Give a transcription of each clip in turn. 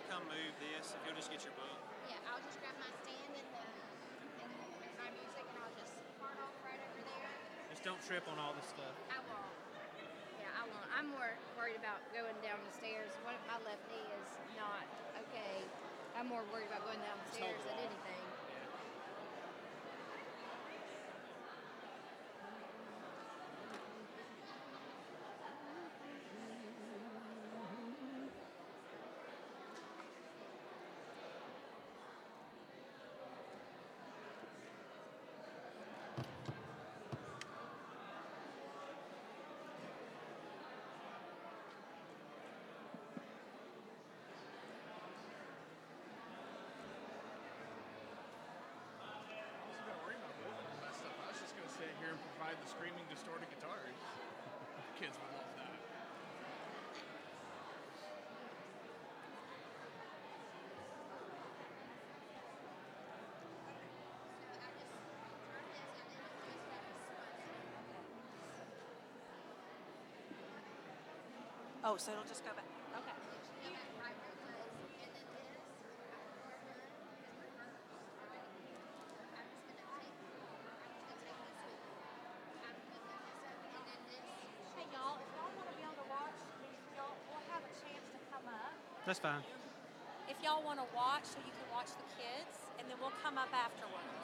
I'll come move this if you'll just get your book. Yeah, I'll just grab my stand and, the, and my music and I'll just part off right over there. Just don't trip on all this stuff. I won't. Yeah, I won't. I'm more worried about going down the stairs. One, my left knee is not okay. I'm more worried about going down the stairs than anything. I wasn't gonna worry about moving all that stuff. I was just gonna provide the screaming distorted guitars. Kids would love that. Oh, so it'll just go back. Okay. Go back right where it was. And then this, I'm just gonna take, I'm just gonna take this with me. I'm putting this up and then this. Hey, y'all, if y'all want to be able to watch, y'all will have a chance to come up. That's fine. If y'all want to watch, so you can watch the kids, and then we'll come up afterwards.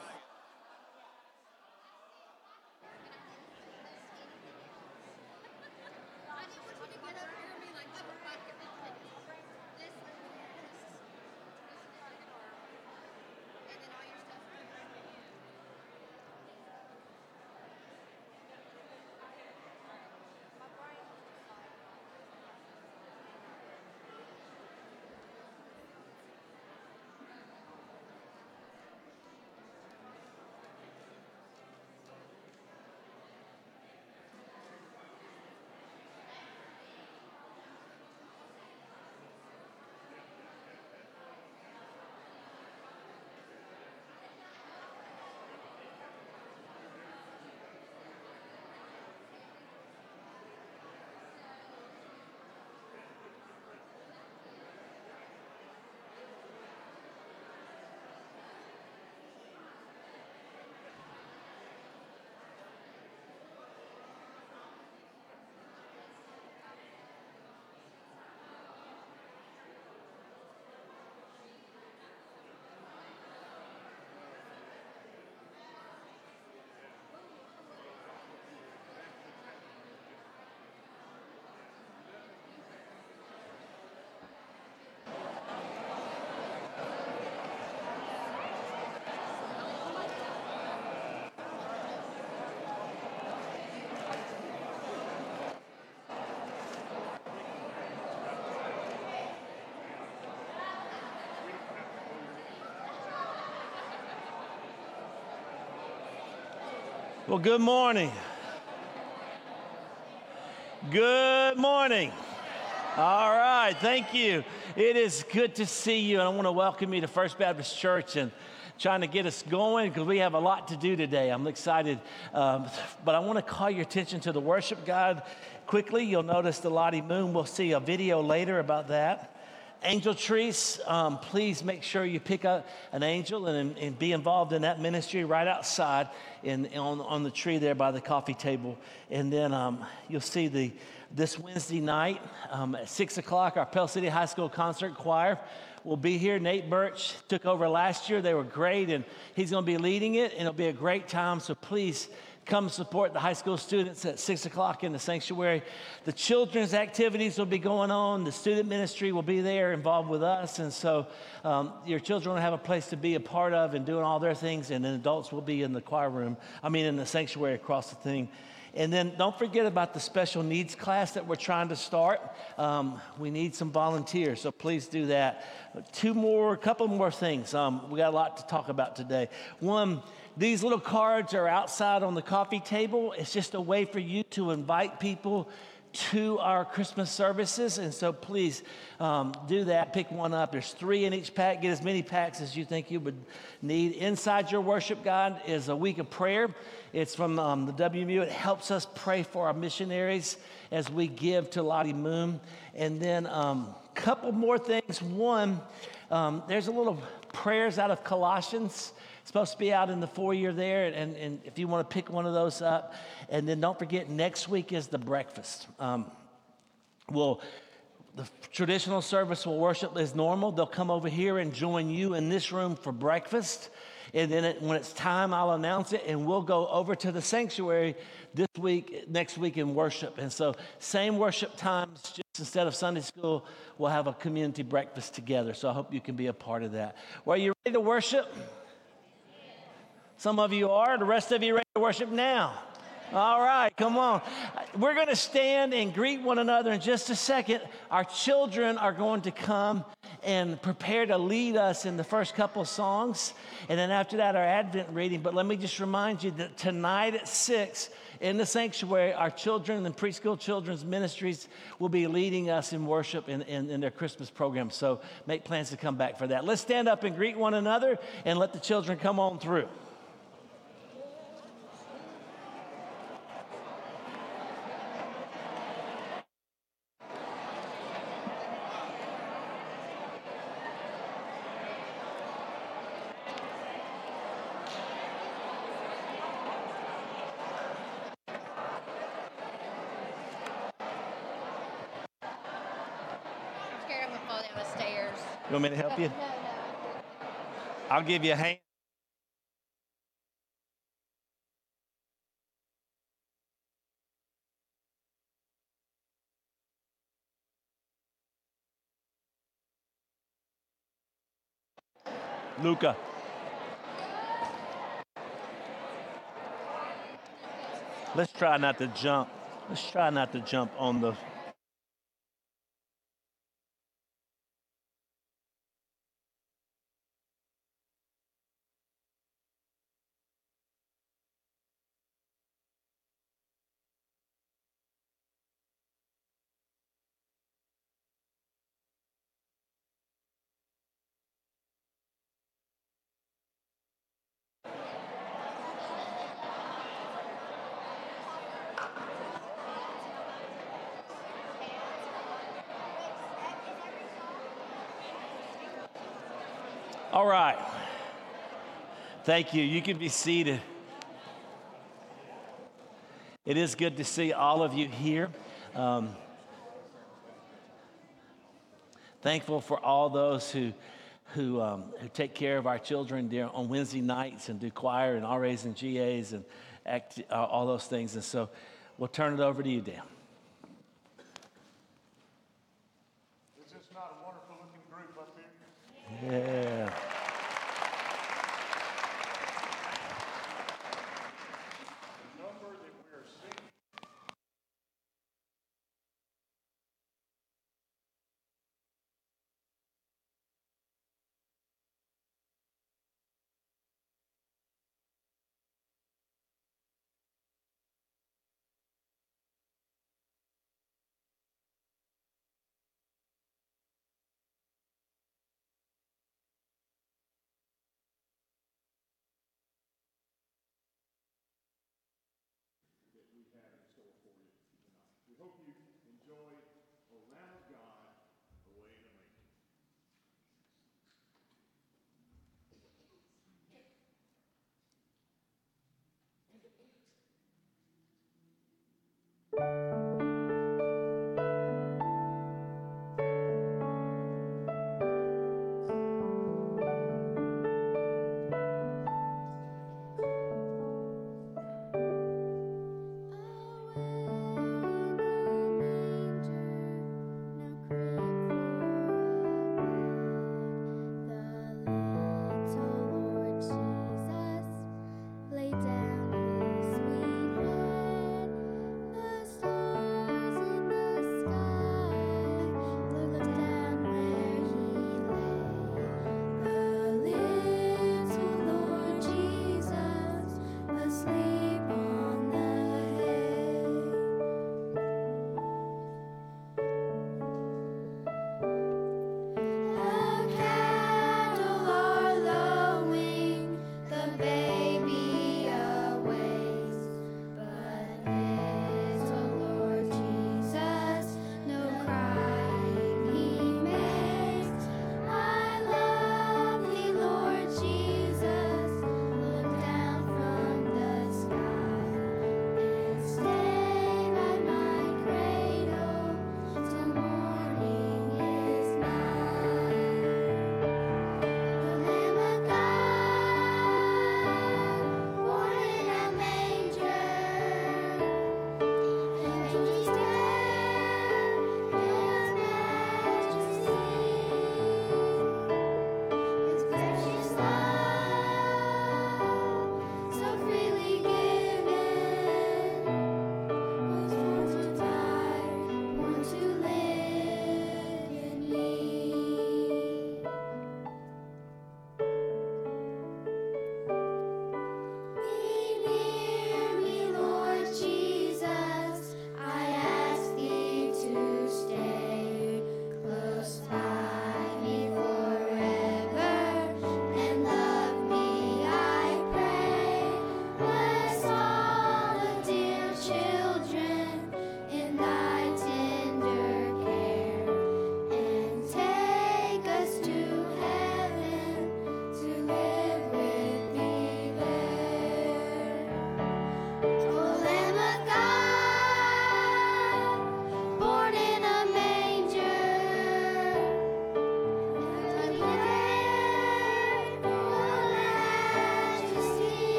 Well, good morning. Good morning. All right, thank you. It is good to see you, and I want to welcome you to First Baptist Church and trying to get us going because we have a lot to do today. I'm excited, um, but I want to call your attention to the worship guide quickly. You'll notice the Lottie Moon. We'll see a video later about that. Angel trees, um, please make sure you pick up an angel and, and be involved in that ministry right outside in, on, on the tree there by the coffee table. And then um, you'll see the this Wednesday night um, at 6 o'clock, our Pell City High School Concert Choir will be here. Nate Birch took over last year. They were great, and he's going to be leading it, and it'll be a great time. So please come support the high school students at 6 o'clock in the sanctuary. The children's activities will be going on. The student ministry will be there involved with us. And so um, your children will have a place to be a part of and doing all their things. And then adults will be in the choir room, I mean, in the sanctuary across the thing. And then don't forget about the special needs class that we're trying to start. Um, we need some volunteers, so please do that. Two more, a couple more things. Um, we got a lot to talk about today. One, these little cards are outside on the coffee table. It's just a way for you to invite people to our Christmas services. And so please um, do that. Pick one up. There's three in each pack. Get as many packs as you think you would need. Inside your worship guide is a week of prayer. It's from um, the WMU. It helps us pray for our missionaries as we give to Lottie Moon. And then a um, couple more things. One, um, there's a little prayers out of Colossians supposed to be out in the foyer there, and, and if you want to pick one of those up. And then don't forget, next week is the breakfast. Um, we'll, the traditional service will worship as normal. They'll come over here and join you in this room for breakfast. And then it, when it's time, I'll announce it, and we'll go over to the sanctuary this week, next week in worship. And so, same worship times, just instead of Sunday school, we'll have a community breakfast together. So, I hope you can be a part of that. Well, are you ready to worship? Some of you are, the rest of you ready to worship now. All right, come on. We're going to stand and greet one another in just a second. Our children are going to come and prepare to lead us in the first couple songs. And then after that, our Advent reading. But let me just remind you that tonight at 6 in the sanctuary, our children and preschool children's ministries will be leading us in worship in, in, in their Christmas program. So make plans to come back for that. Let's stand up and greet one another and let the children come on through. You want me to help you? I'll give you a hand. Luca. Let's try not to jump. Let's try not to jump on the All right. Thank you. You can be seated. It is good to see all of you here. Um, thankful for all those who who, um, who take care of our children there on Wednesday nights and do choir and RAs and GAs and act, uh, all those things. And so we'll turn it over to you, Dan. Is this not a wonderful looking group up here? Yeah. We hope you enjoy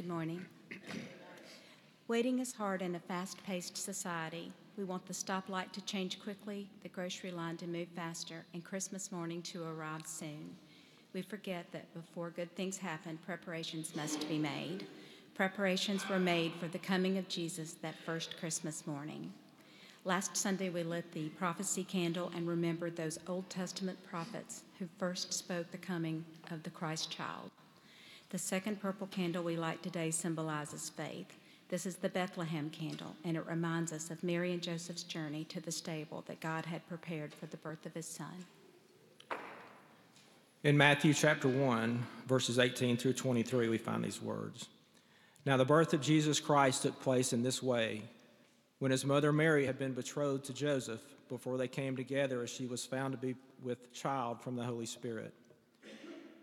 Good morning. Waiting is hard in a fast paced society. We want the stoplight to change quickly, the grocery line to move faster, and Christmas morning to arrive soon. We forget that before good things happen, preparations must be made. Preparations were made for the coming of Jesus that first Christmas morning. Last Sunday, we lit the prophecy candle and remembered those Old Testament prophets who first spoke the coming of the Christ child. The second purple candle we light today symbolizes faith. This is the Bethlehem candle, and it reminds us of Mary and Joseph's journey to the stable that God had prepared for the birth of his son. In Matthew chapter 1, verses 18 through 23, we find these words. Now, the birth of Jesus Christ took place in this way. When his mother Mary had been betrothed to Joseph, before they came together, as she was found to be with child from the Holy Spirit.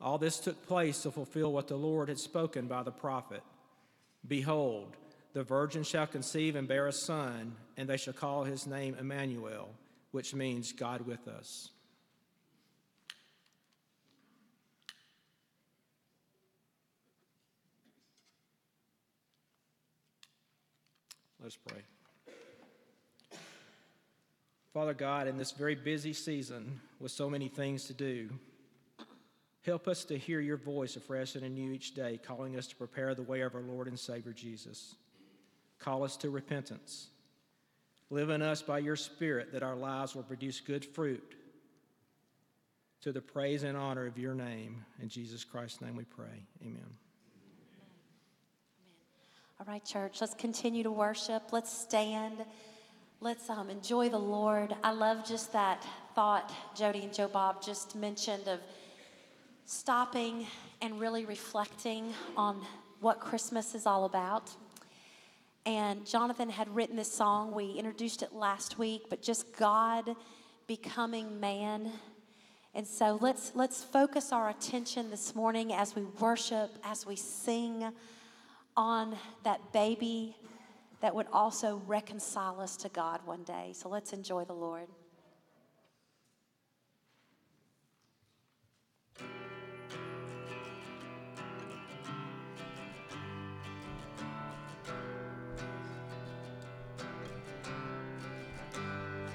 All this took place to fulfill what the Lord had spoken by the prophet Behold, the virgin shall conceive and bear a son, and they shall call his name Emmanuel, which means God with us. Let's pray. Father God, in this very busy season with so many things to do, help us to hear your voice afresh and anew each day, calling us to prepare the way of our Lord and Savior Jesus. Call us to repentance. Live in us by your Spirit that our lives will produce good fruit to the praise and honor of your name. In Jesus Christ's name we pray. Amen. Amen. All right, church, let's continue to worship. Let's stand. Let's um, enjoy the Lord. I love just that thought Jody and Joe Bob just mentioned of stopping and really reflecting on what Christmas is all about. And Jonathan had written this song. We introduced it last week, but just God becoming man. And so let's let's focus our attention this morning as we worship, as we sing on that baby that would also reconcile us to God one day. So let's enjoy the Lord.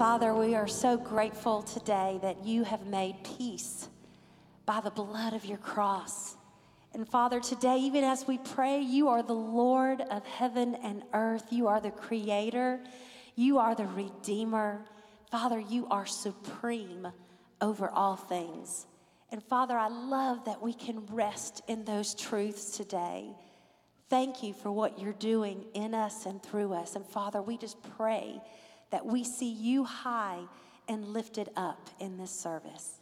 Father, we are so grateful today that you have made peace by the blood of your cross. And Father, today, even as we pray, you are the Lord of heaven and earth. You are the creator. You are the redeemer. Father, you are supreme over all things. And Father, I love that we can rest in those truths today. Thank you for what you're doing in us and through us. And Father, we just pray that we see you high and lifted up in this service.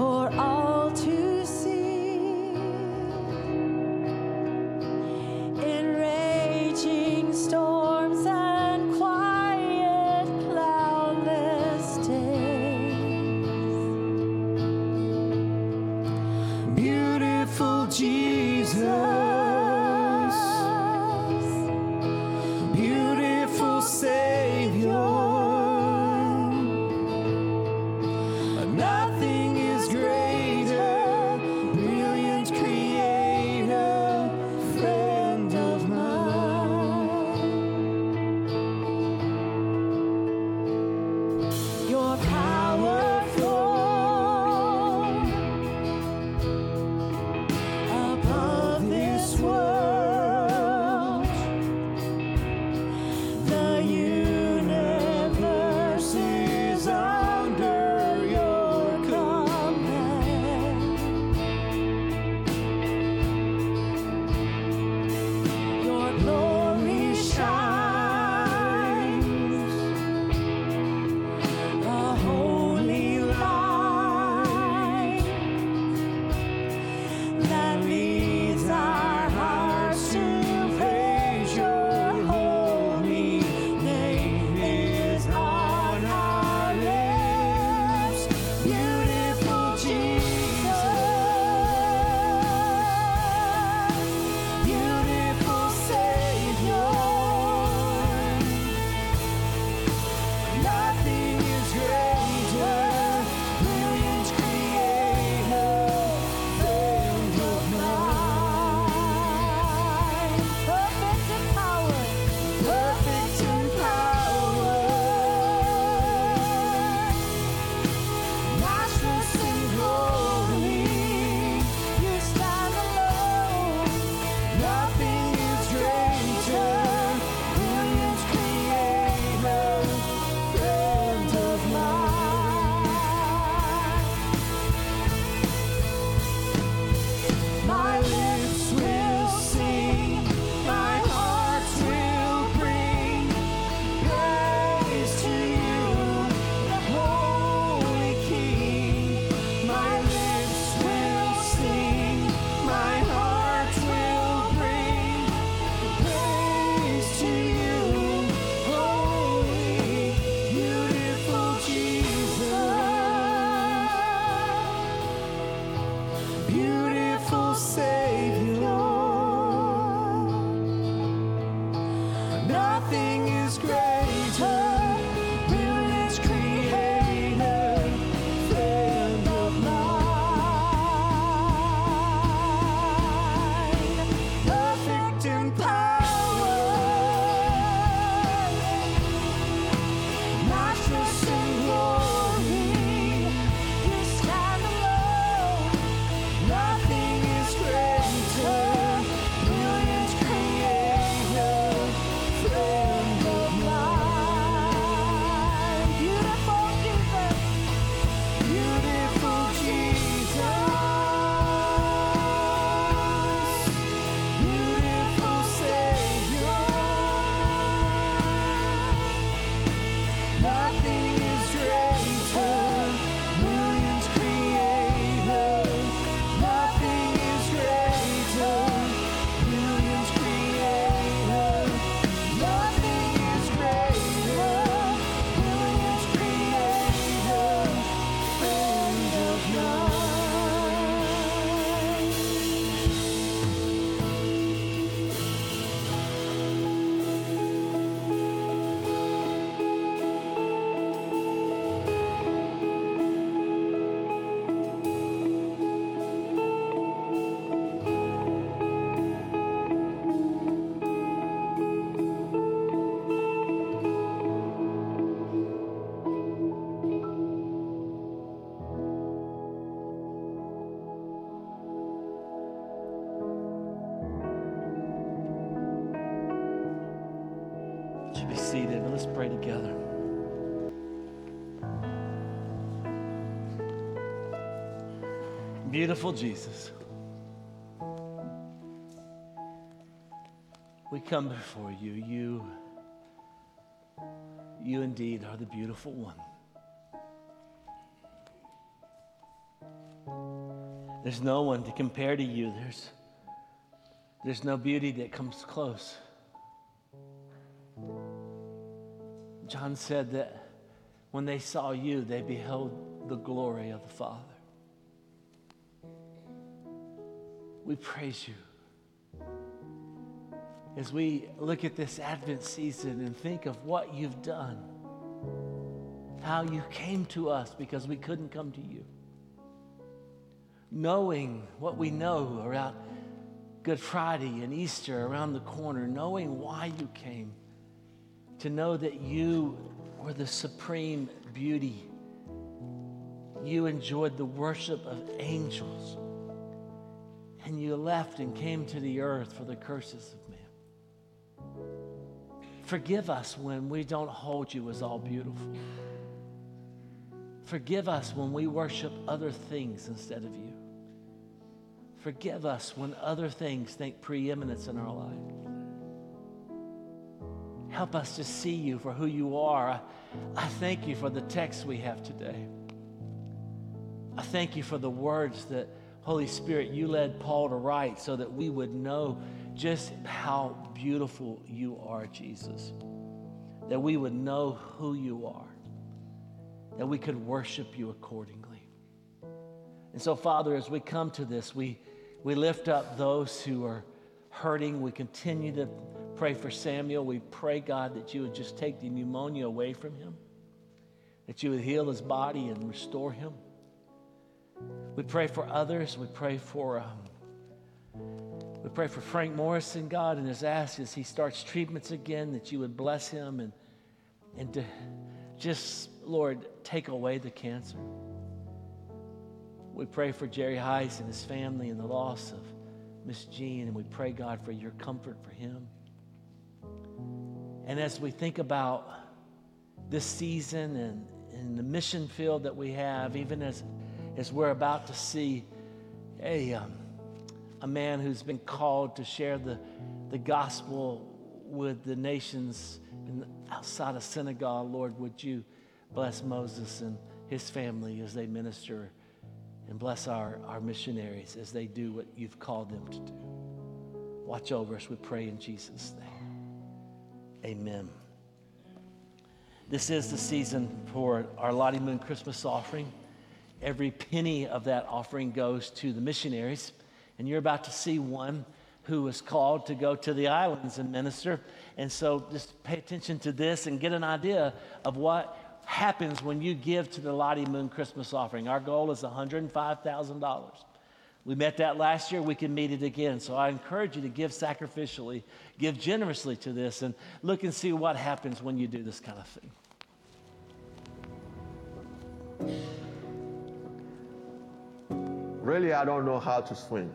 for all. Beautiful Jesus. We come before you. You, you indeed are the beautiful one. There's no one to compare to you. There's, there's no beauty that comes close. John said that when they saw you, they beheld the glory of the Father. We praise you. As we look at this Advent season and think of what you've done, how you came to us because we couldn't come to you knowing what we know around Good Friday and Easter around the corner, knowing why you came, to know that you were the supreme beauty. You enjoyed the worship of angels, and you left and came to the earth for the curses of man. Forgive us when we don't hold you as all beautiful. Forgive us when we worship other things instead of you. Forgive us when other things take preeminence in our life. Help us to see you for who you are. I, I thank you for the text we have today. I thank you for the words that, Holy Spirit, you led Paul to write so that we would know just how beautiful you are, Jesus. That we would know who you are. That we could worship you accordingly. And so, Father, as we come to this, we we lift up those who are hurting. We continue to pray for Samuel. We pray, God, that you would just take the pneumonia away from him, that you would heal his body and restore him. We pray for others. We pray for. Um, we pray for Frank Morrison, God, and his ask as he starts treatments again, that you would bless him and, and to just, Lord, take away the cancer. We pray for Jerry Heiss and his family and the loss of Miss Jean, and we pray, God, for your comfort for him. And as we think about this season and, and the mission field that we have, even as, as we're about to see a, um, a man who's been called to share the, the gospel with the nations in, outside of Senegal, Lord, would you bless Moses and his family as they minister and bless our, our missionaries as they do what you've called them to do. Watch over us, we pray in Jesus' name. Amen. This is the season for our Lottie Moon Christmas offering. Every penny of that offering goes to the missionaries. And you're about to see one who was called to go to the islands and minister. And so just pay attention to this and get an idea of what happens when you give to the Lottie Moon Christmas offering. Our goal is $105,000. We met that last year. We can meet it again. So I encourage you to give sacrificially, give generously to this, and look and see what happens when you do this kind of thing. Really, I don't know how to swim.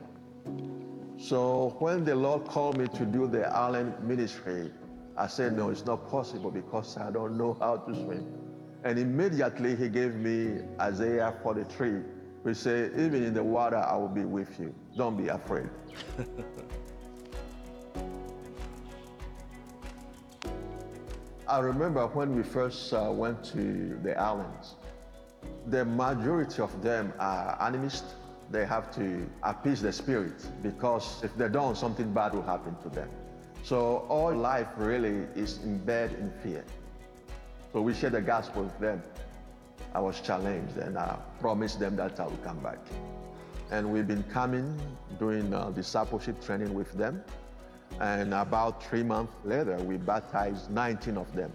So when the Lord called me to do the island ministry, I said, no, it's not possible because I don't know how to swim. And immediately he gave me Isaiah 43, which says, Even in the water, I will be with you. Don't be afraid. I remember when we first uh, went to the islands, the majority of them are animists. They have to appease the spirit because if they don't, something bad will happen to them. So all life really is embedded in fear. So we shared the gospel with them. I was challenged and I promised them that I will come back. And we've been coming, doing uh, discipleship training with them. And about three months later, we baptized 19 of them.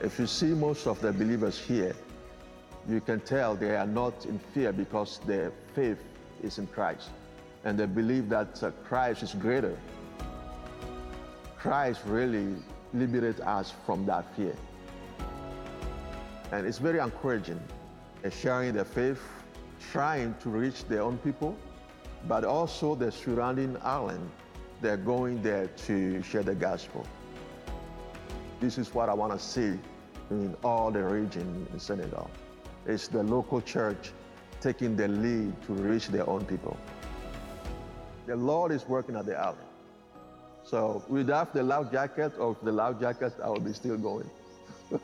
If you see most of the believers here, you can tell they are not in fear because their faith is in Christ. And they believe that uh, Christ is greater Christ really liberates us from that fear. And it's very encouraging, sharing the faith, trying to reach their own people, but also the surrounding island they're going there to share the gospel. This is what I want to see in all the region in Senegal. It's the local church taking the lead to reach their own people. The Lord is working at the alley. So without the loud jacket or the loud jacket, I will be still going.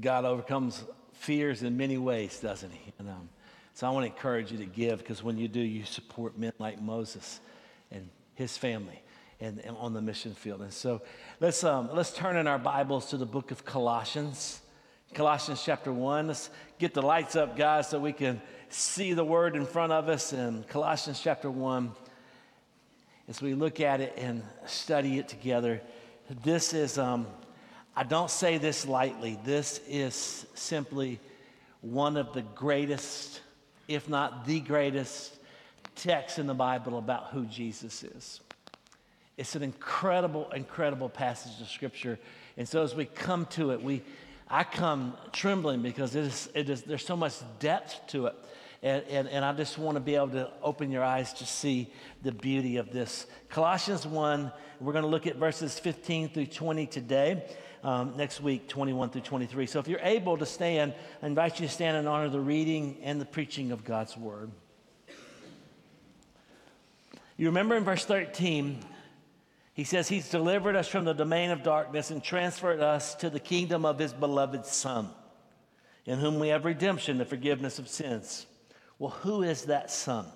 God overcomes fears in many ways, doesn't he? And, um, so I want to encourage you to give because when you do, you support men like Moses and his family and, and on the mission field. And so let's, um, let's turn in our Bibles to the book of Colossians. Colossians chapter 1. Let's get the lights up, guys, so we can see the word in front of us. And Colossians chapter 1, as we look at it and study it together, this is. Um, I don't say this lightly. This is simply one of the greatest, if not the greatest, text in the Bible about who Jesus is. It's an incredible, incredible passage of Scripture. And so as we come to it, we, I come trembling because it is, it is, there's so much depth to it. And, and, and I just want to be able to open your eyes to see the beauty of this. Colossians 1, we're going to look at verses 15 through 20 today um, next week, 21 through 23. So if you're able to stand, I invite you to stand and honor the reading and the preaching of God's word. You remember in verse 13, he says, He's delivered us from the domain of darkness and transferred us to the kingdom of His beloved Son, in whom we have redemption, the forgiveness of sins. Well, who is that Son?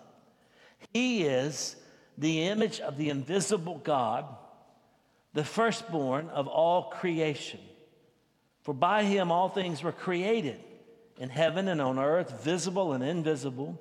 He is the image of the invisible God the firstborn of all creation. For by him all things were created, in heaven and on earth, visible and invisible.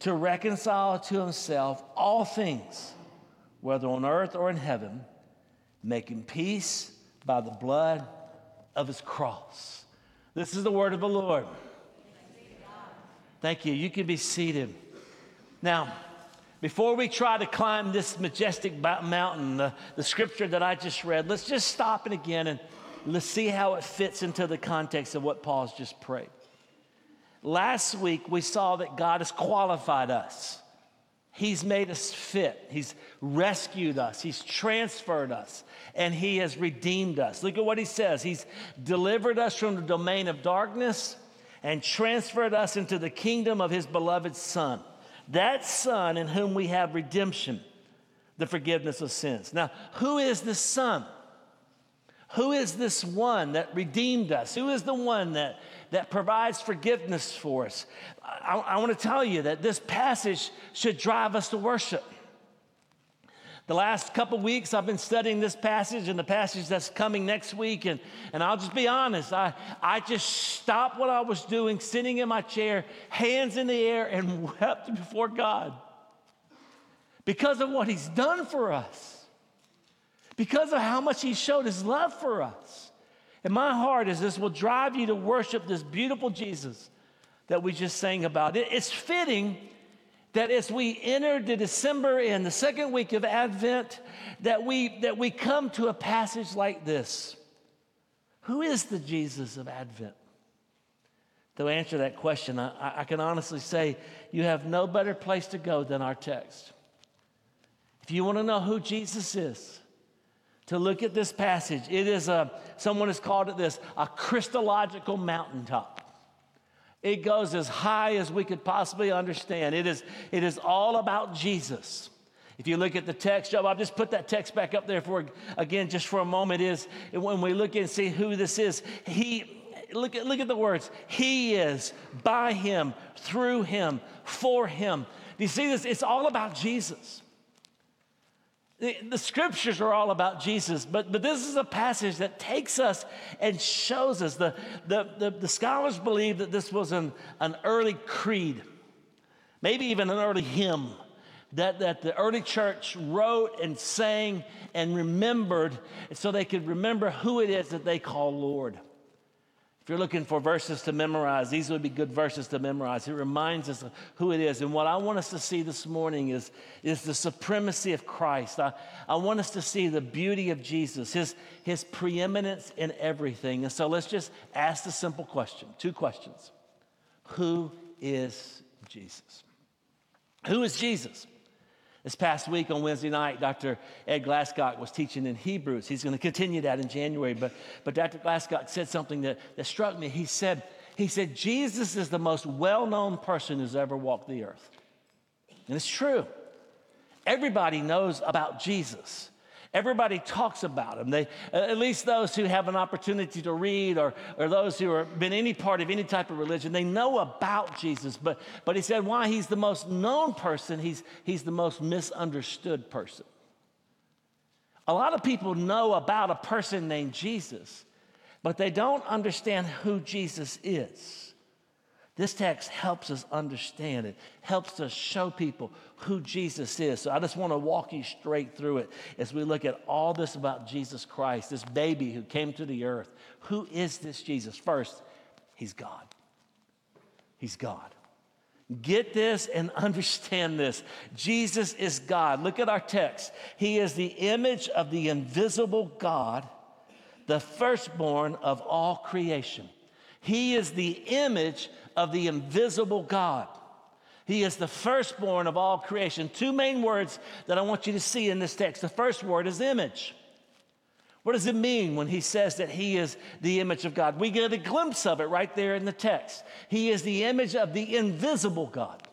to reconcile to himself all things, whether on earth or in heaven, making peace by the blood of his cross. This is the word of the Lord. Thank you. You can be seated. Now, before we try to climb this majestic mountain, the, the scripture that I just read, let's just stop it again and let's see how it fits into the context of what Paul's just prayed. Last week, we saw that God has qualified us. He's made us fit. He's rescued us. He's transferred us. And He has redeemed us. Look at what He says He's delivered us from the domain of darkness and transferred us into the kingdom of His beloved Son that Son in whom we have redemption, the forgiveness of sins. Now, who is this Son? Who is this one that redeemed us? Who is the one that, that provides forgiveness for us? I, I want to tell you that this passage should drive us to worship. The last couple weeks, I've been studying this passage and the passage that's coming next week. And, and I'll just be honest, I, I just stopped what I was doing, sitting in my chair, hands in the air, and wept before God because of what He's done for us, because of how much He showed His love for us. And my heart is this will drive you to worship this beautiful Jesus that we just sang about. It's fitting that as we enter the December and the second week of Advent, that we, that we come to a passage like this. Who is the Jesus of Advent? To answer that question, I, I can honestly say you have no better place to go than our text. If you want to know who Jesus is, to look at this passage, it is a, someone has called it this, a Christological mountaintop. It goes as high as we could possibly understand. It is, it is all about Jesus. If you look at the text, Job, I'll just put that text back up there for again, just for a moment. Is when we look and see who this is, he look at look at the words. He is by him, through him, for him. Do you see this? It's all about Jesus. The, scriptures are all about Jesus, but, but this is a passage that takes us and shows us. The, the, the, the scholars believe that this was an, an early creed, maybe even an early hymn that, that the early church wrote and sang and remembered so they could remember who it is that they call Lord. If you're looking for verses to memorize, these would be good verses to memorize. It reminds us of who it is. And what I want us to see this morning is, is the supremacy of Christ. I, I want us to see the beauty of Jesus, his, his preeminence in everything. And so let's just ask the simple question two questions Who is Jesus? Who is Jesus? This past week on Wednesday night, Dr. Ed Glasscock was teaching in Hebrews. He's going to continue that in January. But, but Dr. Glasscock said something that, that struck me. He said, he said, Jesus is the most well known person who's ever walked the earth. And it's true. Everybody knows about Jesus. Everybody talks about him. They, uh, at least those who have an opportunity to read or, or those who have been any part of any type of religion, they know about Jesus. But, but he said why he's the most known person, he's, he's the most misunderstood person. A lot of people know about a person named Jesus, but they don't understand who Jesus is. This text helps us understand it, helps us show people who Jesus is. So I just want to walk you straight through it as we look at all this about Jesus Christ, this baby who came to the earth. Who is this Jesus? First, he's God. He's God. Get this and understand this. Jesus is God. Look at our text. He is the image of the invisible God, the firstborn of all creation. He is the image of the invisible God. He is the firstborn of all creation. Two main words that I want you to see in this text. The first word is image. What does it mean when he says that he is the image of God? We get a glimpse of it right there in the text. He is the image of the invisible God.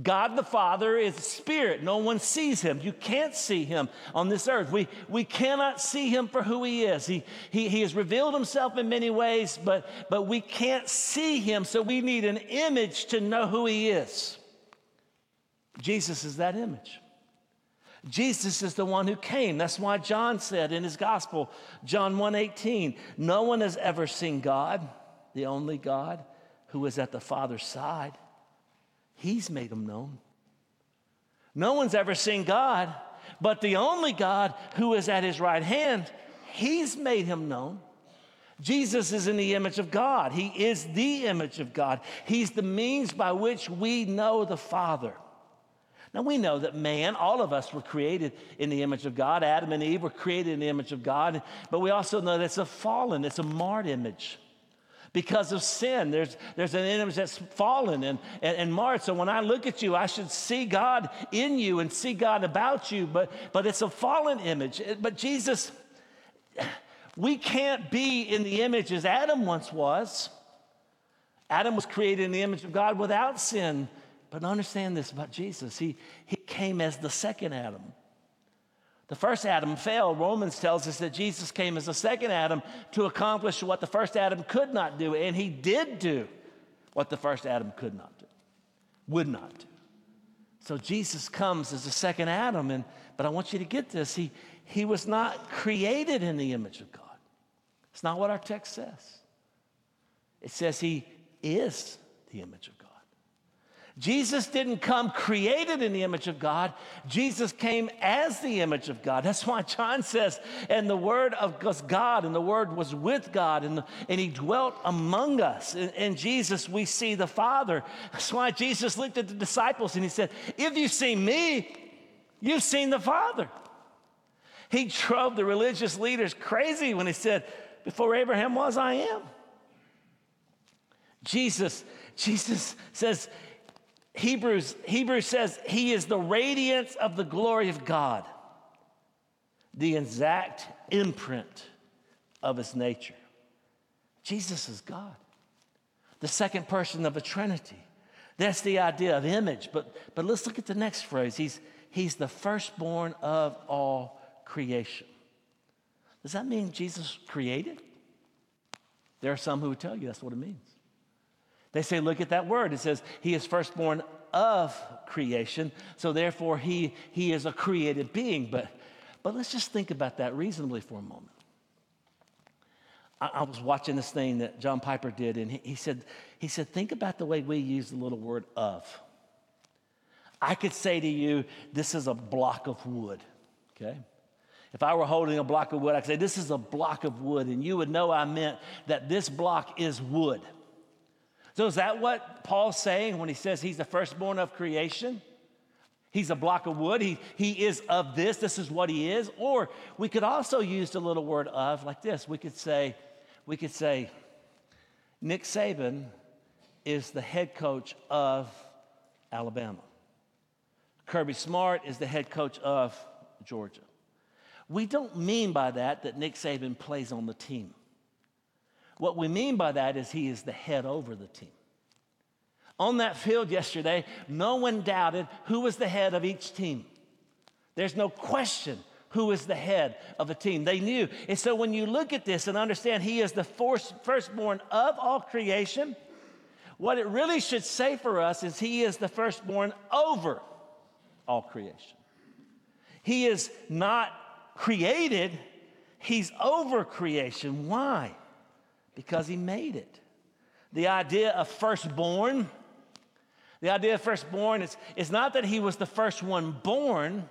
God the Father is spirit. No one sees him. You can't see him on this earth. We, we cannot see him for who he is. He, he, he has revealed himself in many ways, but, but we can't see him, so we need an image to know who he is. Jesus is that image. Jesus is the one who came. That's why John said in his gospel, John 1:18, no one has ever seen God, the only God who is at the Father's side. He's made them known. No one's ever seen God, but the only God who is at his right hand, he's made him known. Jesus is in the image of God. He is the image of God. He's the means by which we know the Father. Now we know that man, all of us were created in the image of God. Adam and Eve were created in the image of God, but we also know that it's a fallen, it's a marred image because of sin. There's, there's an image that's fallen and, and, and marred. So when I look at you, I should see God in you and see God about you, but, but it's a fallen image. But Jesus, we can't be in the image as Adam once was. Adam was created in the image of God without sin. But understand this about Jesus. He, he came as the second Adam. The first Adam failed. Romans tells us that Jesus came as the second Adam to accomplish what the first Adam could not do. And he did do what the first Adam could not do, would not do. So Jesus comes as the second Adam. And, but I want you to get this. He, he was not created in the image of God. It's not what our text says. It says he is the image of God. Jesus didn't come created in the image of God. Jesus came as the image of God. That's why John says, and the Word of God, and the Word was with God, and, and He dwelt among us. In, in Jesus, we see the Father. That's why Jesus looked at the disciples and He said, If you see me, you've seen the Father. He drove the religious leaders crazy when He said, Before Abraham was, I am. Jesus, Jesus says, Hebrews, Hebrews says he is the radiance of the glory of God, the exact imprint of his nature. Jesus is God, the second person of a Trinity. That's the idea of image. But, but let's look at the next phrase. He's, he's the firstborn of all creation. Does that mean Jesus created? There are some who would tell you that's what it means. They say, look at that word. It says, He is firstborn of creation, so therefore he, he is a created being. But, but let's just think about that reasonably for a moment. I, I was watching this thing that John Piper did, and he, he, said, he said, think about the way we use the little word of. I could say to you, this is a block of wood, okay? If I were holding a block of wood, I say, this is a block of wood, and you would know I meant that this block is wood. So, is that what Paul's saying when he says he's the firstborn of creation? He's a block of wood. He, he is of this. This is what he is. Or we could also use the little word of like this. We could say, we could say, Nick Saban is the head coach of Alabama. Kirby Smart is the head coach of Georgia. We don't mean by that that Nick Saban plays on the team. What we mean by that is he is the head over the team. On that field yesterday, no one doubted who was the head of each team. There's no question who is the head of a team. They knew. And so when you look at this and understand he is the firstborn of all creation, what it really should say for us is he is the firstborn over all creation. He is not created, he's over creation. Why? Because he made it. The idea of firstborn, the idea of firstborn is, is not that he was the first one born,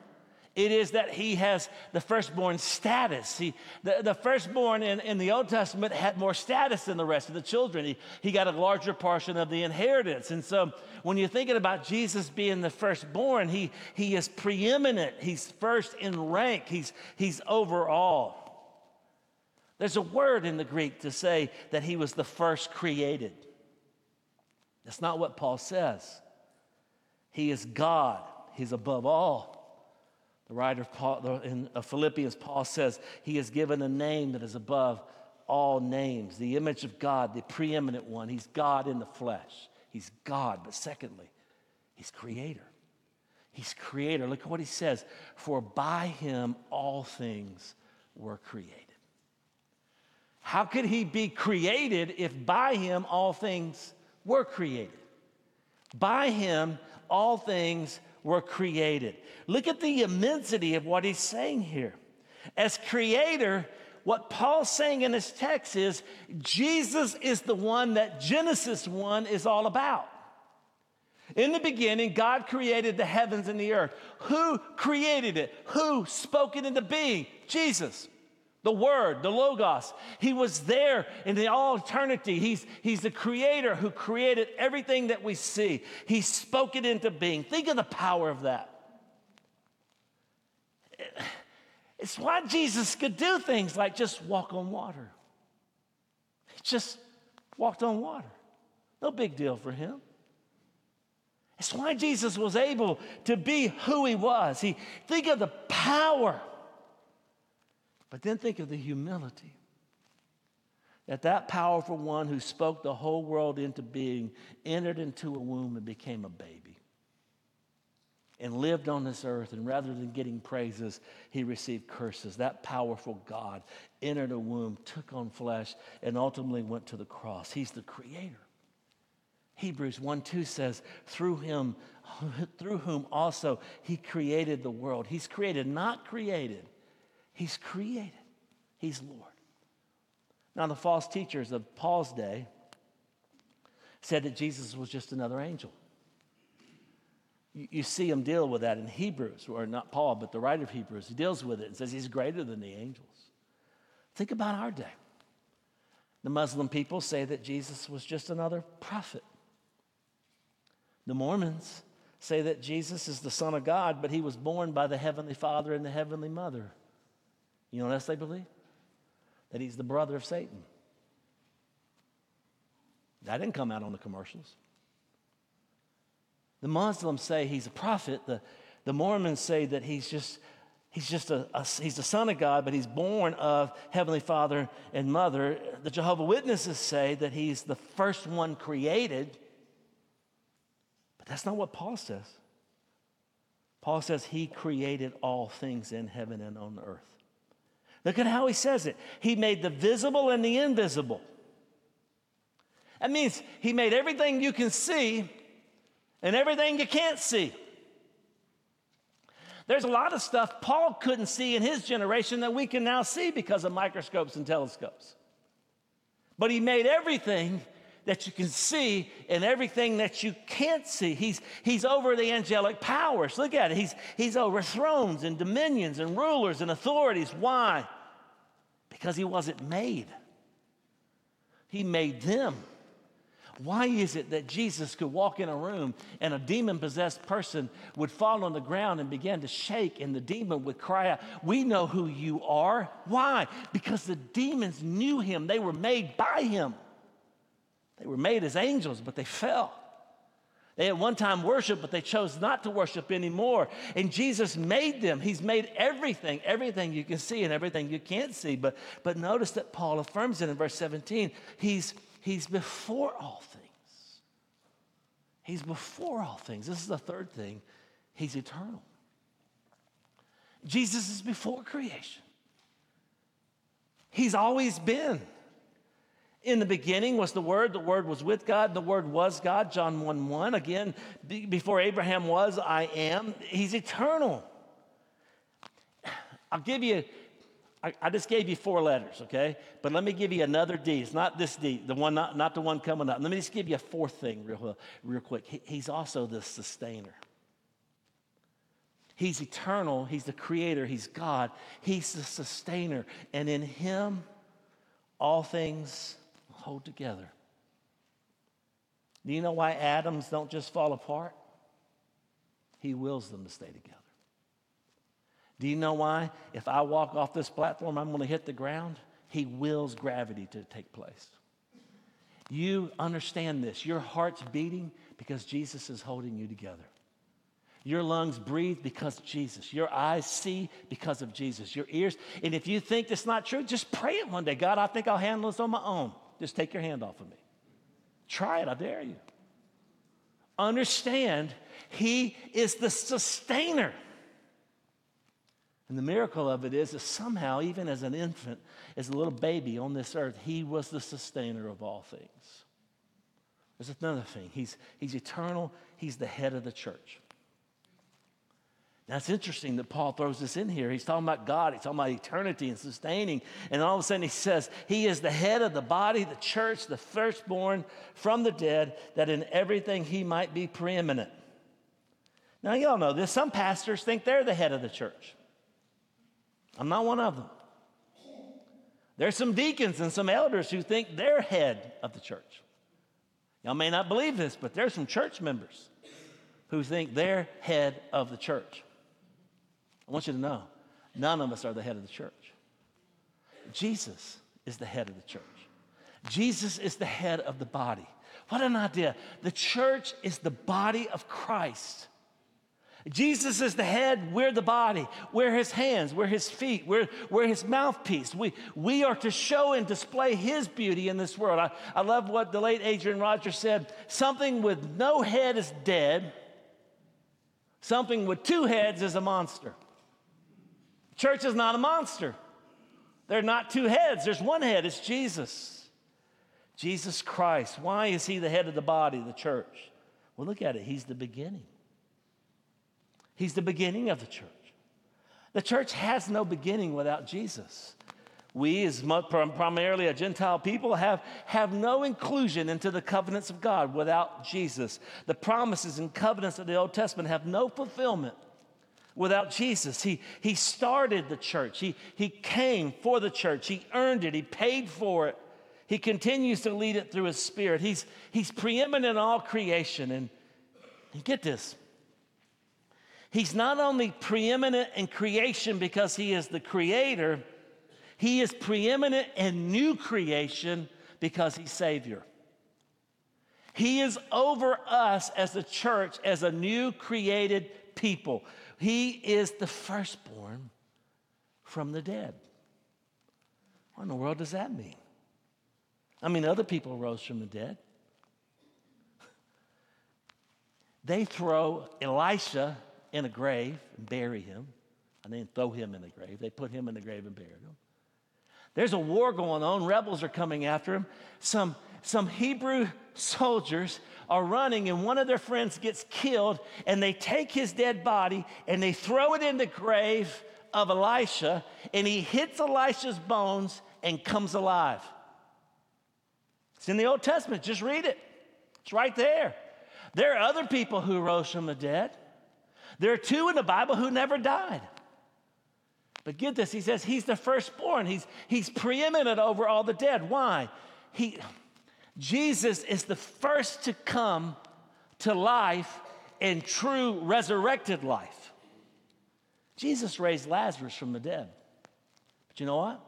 it is that he has the firstborn status. He, the, the firstborn in, in the Old Testament had more status than the rest of the children. He, he got a larger portion of the inheritance. And so when you're thinking about Jesus being the firstborn, he, he is preeminent. He's first in rank, he's, he's over all. There's a word in the Greek to say that he was the first created. That's not what Paul says. He is God, he's above all. The writer of Paul, in Philippians, Paul says he is given a name that is above all names, the image of God, the preeminent one. He's God in the flesh. He's God. But secondly, he's creator. He's creator. Look at what he says For by him all things were created. How could he be created if by him all things were created? By him all things were created. Look at the immensity of what he's saying here. As creator, what Paul's saying in his text is Jesus is the one that Genesis 1 is all about. In the beginning, God created the heavens and the earth. Who created it? Who spoke it into being? Jesus the Word, the Logos. He was there in the all eternity. He's, he's the creator who created everything that we see. He spoke it into being. Think of the power of that. It's why Jesus could do things like just walk on water. He just walked on water. No big deal for him. It's why Jesus was able to be who he was. He think of the power but then think of the humility that that powerful one who spoke the whole world into being entered into a womb and became a baby and lived on this earth. And rather than getting praises, he received curses. That powerful God entered a womb, took on flesh, and ultimately went to the cross. He's the creator. Hebrews 1 2 says, through him, through whom also he created the world. He's created, not created He's created, He's Lord. Now, the false teachers of Paul's day said that Jesus was just another angel. You, see him deal with that in Hebrews, or not Paul, but the writer of Hebrews. He deals with it and says he's greater than the angels. Think about our day. The Muslim people say that Jesus was just another prophet. The Mormons say that Jesus is the Son of God, but he was born by the Heavenly Father and the Heavenly Mother. You know what else they believe? That he's the brother of Satan. That didn't come out on the commercials. The Muslims say he's a prophet. The, the Mormons say that he's just he's just a, a, he's the son of God, but he's born of heavenly father and mother. The Jehovah Witnesses say that he's the first one created. But that's not what Paul says. Paul says he created all things in heaven and on earth. Look at how he says it. He made the visible and the invisible. That means he made everything you can see and everything you can't see. There's a lot of stuff Paul couldn't see in his generation that we can now see because of microscopes and telescopes. But he made everything that you can see and everything that you can't see. He's, he's over the angelic powers. Look at it. He's, he's over thrones and dominions and rulers and authorities. Why? Because he wasn't made, he made them. Why is it that Jesus could walk in a room and a demon possessed person would fall on the ground and begin to shake and the demon would cry out, We know who you are? Why? Because the demons knew him, they were made by him. They were made as angels, but they fell. They at one time worshiped, but they chose not to worship anymore. And Jesus made them. He's made everything, everything you can see and everything you can't see. But, but notice that Paul affirms it in verse 17. He's, he's before all things. He's before all things. This is the third thing. He's eternal. Jesus is before creation. He's always been. In the beginning was the Word, the Word was with God, the Word was God, John 1 1. Again, before Abraham was, I am. He's eternal. I'll give you, I, I, just gave you four letters, okay? But let me give you another D. It's not this D, the one, not, not the one coming up. Let me just give you a fourth thing real, real quick. He, he's also the sustainer. He's eternal, He's the creator, He's God, He's the sustainer. And in Him, all things hold together. Do you know why atoms don't just fall apart? He wills them to stay together. Do you know why? If I walk off this platform, I'm going to hit the ground. He wills gravity to take place. You understand this. Your heart's beating because Jesus is holding you together. Your lungs breathe because Jesus. Your eyes see because of Jesus. Your ears, and if you think that's not true, just pray it one day. God, I think I'll handle this on my own. Just take your hand off of me. Try it, I dare you. Understand, He is the sustainer. And the miracle of it is that somehow, even as an infant, as a little baby on this earth, He was the sustainer of all things. There's another thing. He's, he's eternal, He's the head of the church. It's interesting that Paul throws this in here. He's talking about God, he's talking about eternity and sustaining. And all of a sudden, he says, He is the head of the body, the church, the firstborn from the dead, that in everything he might be preeminent. Now, y'all know this. Some pastors think they're the head of the church. I'm not one of them. There's some deacons and some elders who think they're head of the church. Y'all may not believe this, but there's some church members who think they're head of the church. I want you to know none of us are the head of the church. Jesus is the head of the church. Jesus is the head of the body. What an idea. The church is the body of Christ. Jesus is the head, we're the body. We're his hands, we're his feet, we're, we're his mouthpiece. We, we are to show and display his beauty in this world. I, I love what the late Adrian Rogers said something with no head is dead, something with two heads is a monster. Church is not a monster. There are not two heads, there's one head, it's Jesus. Jesus Christ. Why is he the head of the body, the church? Well, look at it. He's the beginning. He's the beginning of the church. The church has no beginning without Jesus. We, as primarily a Gentile people, have, have no inclusion into the covenants of God without Jesus. The promises and covenants of the Old Testament have no fulfillment without Jesus. He, he started the church, he, he came for the church, he earned it, he paid for it. He continues to lead it through his spirit. He's, he's preeminent in all creation. And, and get this He's not only preeminent in creation because he is the creator, he is preeminent in new creation because he's Savior. He is over us as the church, as a new created people. He is the firstborn from the dead. What in the world does that mean? I mean, other people rose from the dead. They throw Elisha in a grave and bury him. And then throw him in the grave. They put him in the grave and buried him. There's a war going on, rebels are coming after him. Some, some Hebrew soldiers are running, and one of their friends gets killed, and they take his dead body and they throw it in the grave of Elisha, and he hits Elisha's bones and comes alive. It's in the Old Testament, just read it. It's right there. There are other people who rose from the dead. There are two in the Bible who never died. But get this, he says he's the firstborn. He's, he's preeminent over all the dead. Why? He, Jesus is the first to come to life in true resurrected life. Jesus raised Lazarus from the dead. But you know what?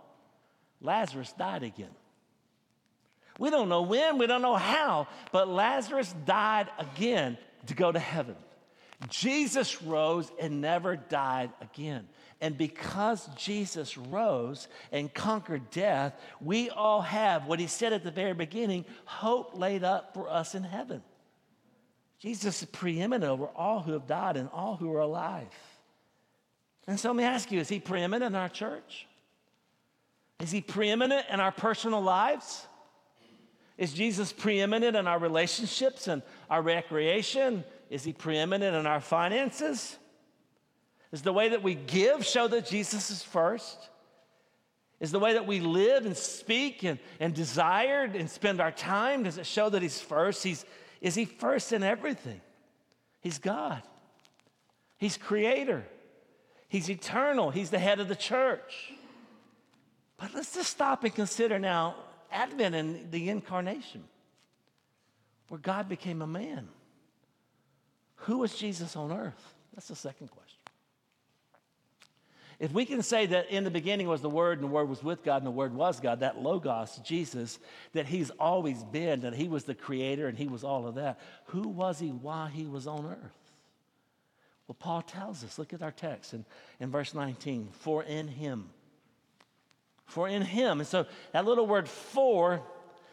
Lazarus died again. We don't know when, we don't know how, but Lazarus died again to go to heaven. Jesus rose and never died again. And because Jesus rose and conquered death, we all have what he said at the very beginning hope laid up for us in heaven. Jesus is preeminent over all who have died and all who are alive. And so let me ask you is he preeminent in our church? Is he preeminent in our personal lives? Is Jesus preeminent in our relationships and our recreation? Is he preeminent in our finances? Is the way that we give show that Jesus is first? Is the way that we live and speak and, and desire and spend our time, does it show that He's first? He's, is He first in everything? He's God, He's creator, He's eternal, He's the head of the church. But let's just stop and consider now Advent and the incarnation, where God became a man. Who was Jesus on earth? That's the second question. If we can say that in the beginning was the Word, and the Word was with God, and the Word was God, that Logos, Jesus, that He's always been, that He was the Creator and He was all of that, who was He while He was on earth? Well, Paul tells us, look at our text in, in verse 19 for in Him. For in Him. And so that little word for,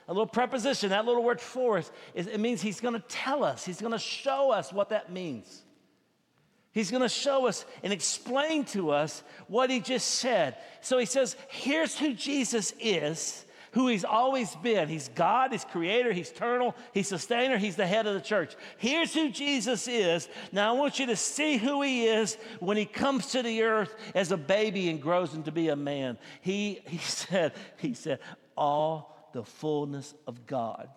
a little preposition, that little word for, is, it means He's going to tell us, He's going to show us what that means. He's going to show us and explain to us what he just said. So he says, here's who Jesus is, who he's always been. He's God, he's creator, he's eternal, he's sustainer, he's the head of the church. Here's who Jesus is. Now I want you to see who he is when he comes to the earth as a baby and grows into be a man. He, he said, he said, all the fullness of God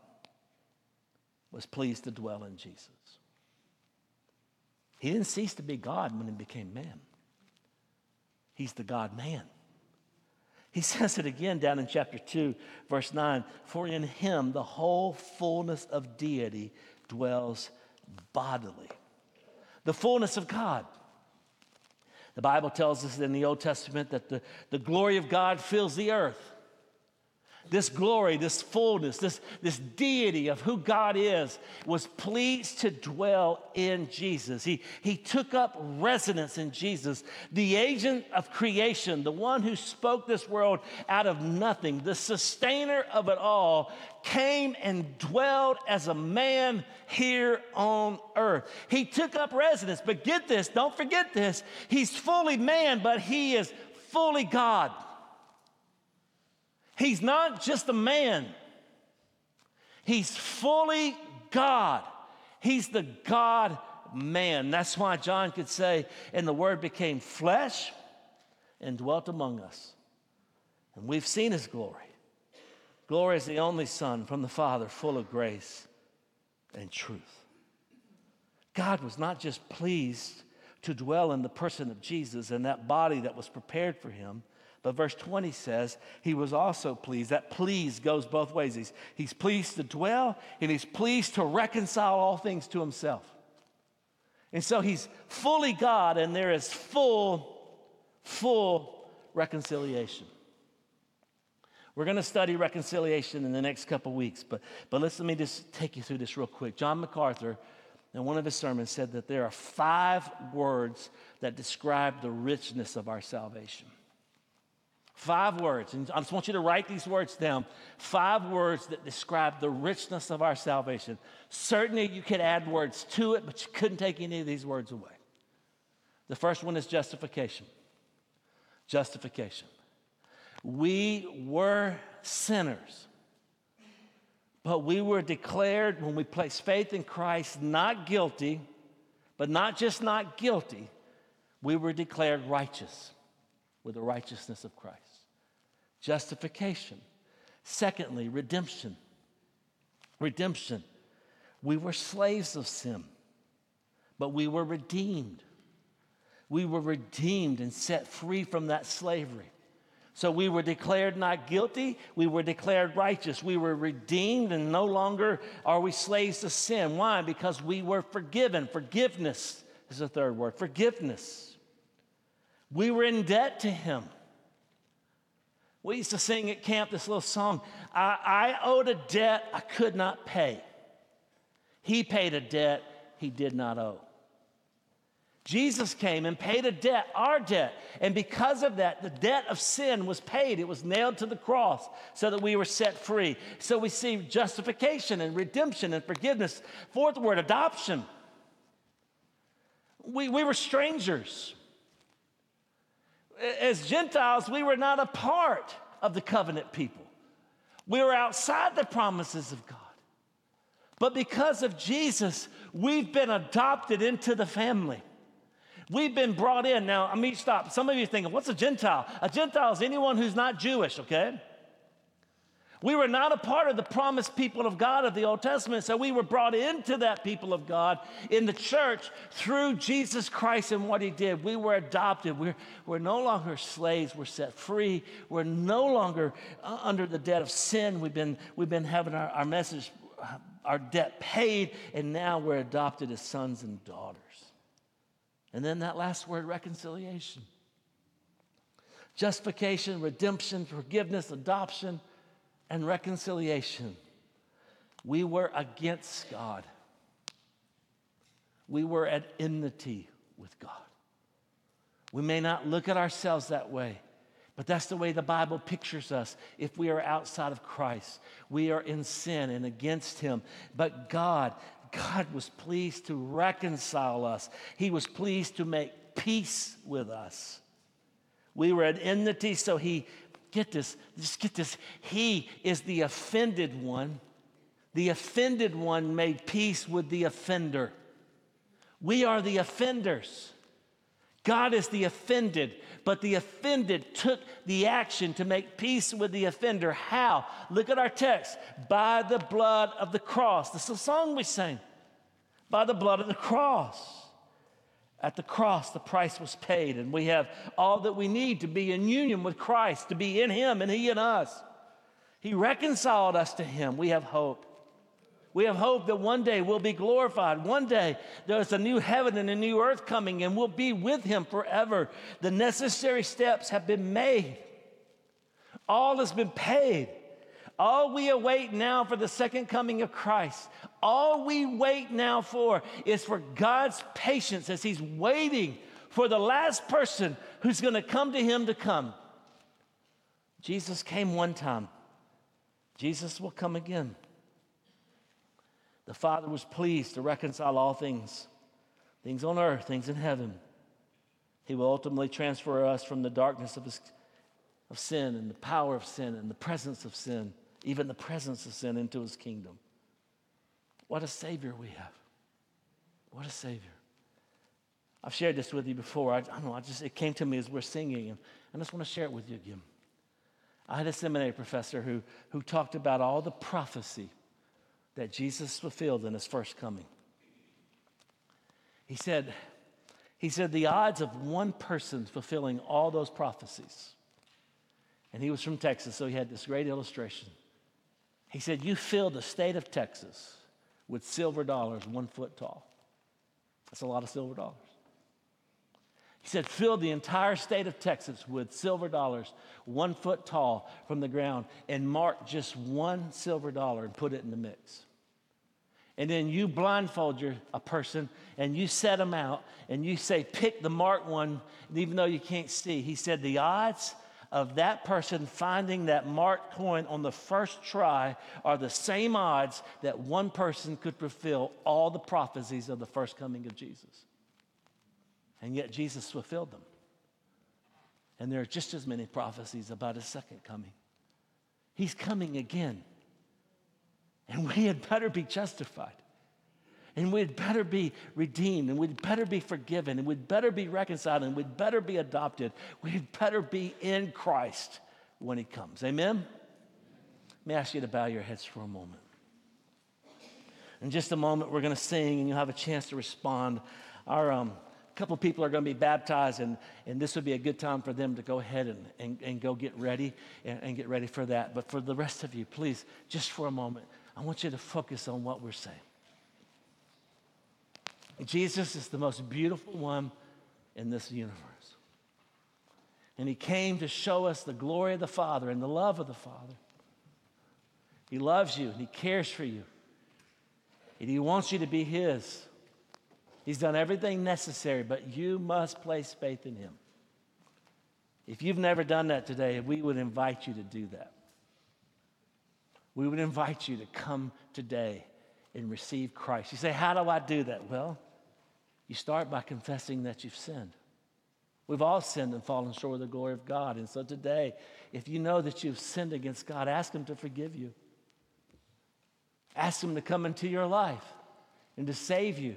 was pleased to dwell in Jesus. He didn't cease to be God when he became man. He's the God man. He says it again down in chapter 2, verse 9 For in him the whole fullness of deity dwells bodily. The fullness of God. The Bible tells us in the Old Testament that the, the glory of God fills the earth this glory, this fullness, this, this deity of who God is, was pleased to dwell in Jesus. He, he took up residence in Jesus, the agent of creation, the one who spoke this world out of nothing, the sustainer of it all, came and dwelled as a man here on earth. He took up residence, but get this, don't forget this. He's fully man, but he is fully God. He's not just a man, he's fully God. He's the God man. That's why John could say, and the Word became flesh and dwelt among us. And we've seen his glory. Glory is the only Son from the Father, full of grace and truth. God was not just pleased to dwell in the person of Jesus and that body that was prepared for him, but verse 20 says, He was also pleased. That please goes both ways. He's, he's pleased to dwell and He's pleased to reconcile all things to Himself. And so He's fully God and there is full, full reconciliation. We're going to study reconciliation in the next couple weeks, but, but let's, let me just take you through this real quick. John MacArthur, in one of his sermons, said that there are five words that describe the richness of our salvation. Five words, and I just want you to write these words down. Five words that describe the richness of our salvation. Certainly, you could add words to it, but you couldn't take any of these words away. The first one is justification. Justification. We were sinners. But we were declared, when we placed faith in Christ, not guilty, but not just not guilty, we were declared righteous with the righteousness of Christ. Justification. Secondly, redemption. Redemption. We were slaves of sin, but we were redeemed. We were redeemed and set free from that slavery. So we were declared not guilty, we were declared righteous. We were redeemed, and no longer are we slaves to sin. Why? Because we were forgiven. Forgiveness is the third word forgiveness. We were in debt to Him. We used to sing at camp this little song I, I owed a debt I could not pay. He paid a debt he did not owe. Jesus came and paid a debt, our debt. And because of that, the debt of sin was paid. It was nailed to the cross so that we were set free. So we see justification and redemption and forgiveness. Fourth word, adoption. We, we were strangers. As Gentiles, we were not a part of the covenant people, we were outside the promises of God. But because of Jesus, we've been adopted into the family. We've been brought in. Now, I mean, stop. Some of you thinking, what's a Gentile? A Gentile is anyone who's not Jewish, okay? We were not a part of the promised people of God of the Old Testament, so we were brought into that people of God in the church through Jesus Christ and what he did. We were adopted. We're, we're no longer slaves. We're set free. We're no longer uh, under the debt of sin. We've been, we've been having our, our message, our debt paid, and now we're adopted as sons and daughters. And then that last word, reconciliation. Justification, redemption, forgiveness, adoption, and reconciliation. We were against God. We were at enmity with God. We may not look at ourselves that way, but that's the way the Bible pictures us. If we are outside of Christ, we are in sin and against Him. But God, God was pleased to reconcile us, He was pleased to make peace with us. We were at enmity, so He, get this, just get this, He is the offended one. The offended one made peace with the offender. We are the offenders. God is the offended, but the offended took the action to make peace with the offender. How? Look at our text. By the blood of the cross. This is a song we sang. By the blood of the cross. At the cross, the price was paid, and we have all that we need to be in union with Christ, to be in Him and He in us. He reconciled us to Him. We have hope. We have hope that one day we'll be glorified. One day there's a new heaven and a new earth coming, and we'll be with Him forever. The necessary steps have been made, all has been paid. All we await now for the second coming of Christ, all we wait now for is for God's patience as He's waiting for the last person who's going to come to Him to come. Jesus came one time, Jesus will come again. The Father was pleased to reconcile all things, things on earth, things in heaven. He will ultimately transfer us from the darkness of, his, of sin and the power of sin and the presence of sin, even the presence of sin, into his kingdom. What a Savior we have. What a Savior. I've shared this with you before. I, I don't know, I just, it came to me as we're singing, and I just want to share it with you again. I had a seminary professor who, who talked about all the prophecy that Jesus fulfilled in his first coming. He said, he said the odds of one person fulfilling all those prophecies, and he was from Texas, so he had this great illustration. He said, You fill the state of Texas with silver dollars one foot tall. That's a lot of silver dollars. He said, fill the entire state of Texas with silver dollars, one foot tall from the ground, and mark just one silver dollar and put it in the mix. And then you blindfold your, a person and you set them out and you say, pick the marked one, and even though you can't see. He said, the odds of that person finding that marked coin on the first try are the same odds that one person could fulfill all the prophecies of the first coming of Jesus. And yet Jesus fulfilled them. And there are just as many prophecies about his second coming. He's coming again. And we had better be justified. And we'd better be redeemed, and we'd better be forgiven, and we'd better be reconciled, and we'd better be adopted. We'd better be in Christ when He comes. Amen? Let me ask you to bow your heads for a moment. In just a moment, we're going to sing, and you'll have a chance to respond. Our um, couple people are going to be baptized, and, and this would be a good time for them to go ahead and, and, and go get ready and, and get ready for that. But for the rest of you, please, just for a moment, I want you to focus on what we're saying. Jesus is the most beautiful one in this universe. And he came to show us the glory of the Father and the love of the Father. He loves you and he cares for you. And he wants you to be his. He's done everything necessary, but you must place faith in him. If you've never done that today, we would invite you to do that. We would invite you to come today and receive Christ. You say, How do I do that? Well, you start by confessing that you've sinned. We've all sinned and fallen short of the glory of God. And so today, if you know that you've sinned against God, ask Him to forgive you. Ask Him to come into your life and to save you.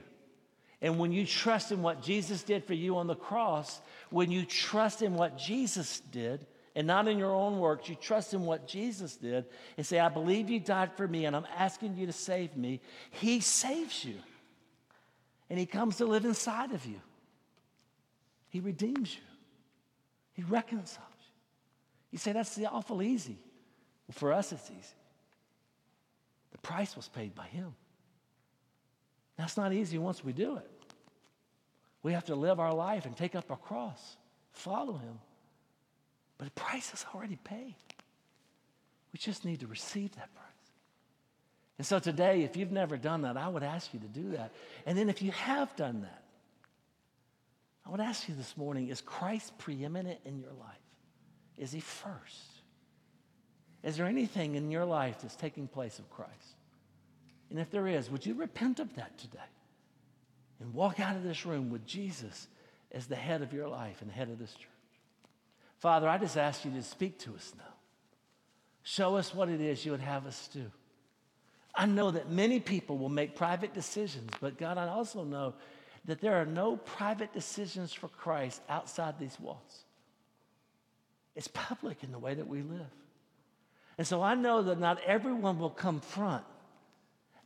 And when you trust in what Jesus did for you on the cross, when you trust in what Jesus did, and not in your own works, you trust in what Jesus did, and say, I believe you died for me, and I'm asking you to save me, He saves you and He comes to live inside of you. He redeems you, He reconciles you. You say, that's the awful easy. Well, for us, it's easy. The price was paid by Him. That's not easy once we do it. We have to live our life and take up our cross, follow Him. But the price is already paid. We just need to receive that price. And so today, if you've never done that, I would ask you to do that. And then if you have done that, I would ask you this morning is Christ preeminent in your life? Is he first? Is there anything in your life that's taking place of Christ? And if there is, would you repent of that today and walk out of this room with Jesus as the head of your life and the head of this church? Father, I just ask you to speak to us now. Show us what it is you would have us do. I know that many people will make private decisions, but God, I also know that there are no private decisions for Christ outside these walls. It's public in the way that we live. And so I know that not everyone will come front.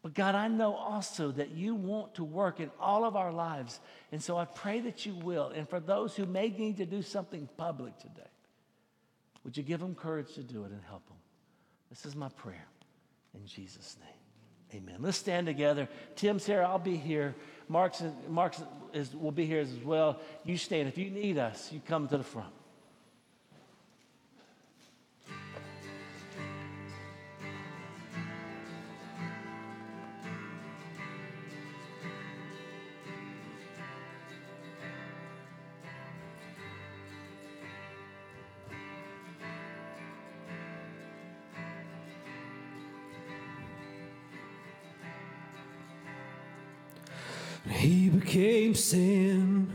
But God, I know also that you want to work in all of our lives. And so I pray that you will. And for those who may need to do something public today, would you give them courage to do it and help them? This is my prayer in Jesus' name. Amen. Let's stand together. Tim's here. I'll be here. Mark's, Mark's is, will be here as well. You stand. If you need us, you come to the front. He became sin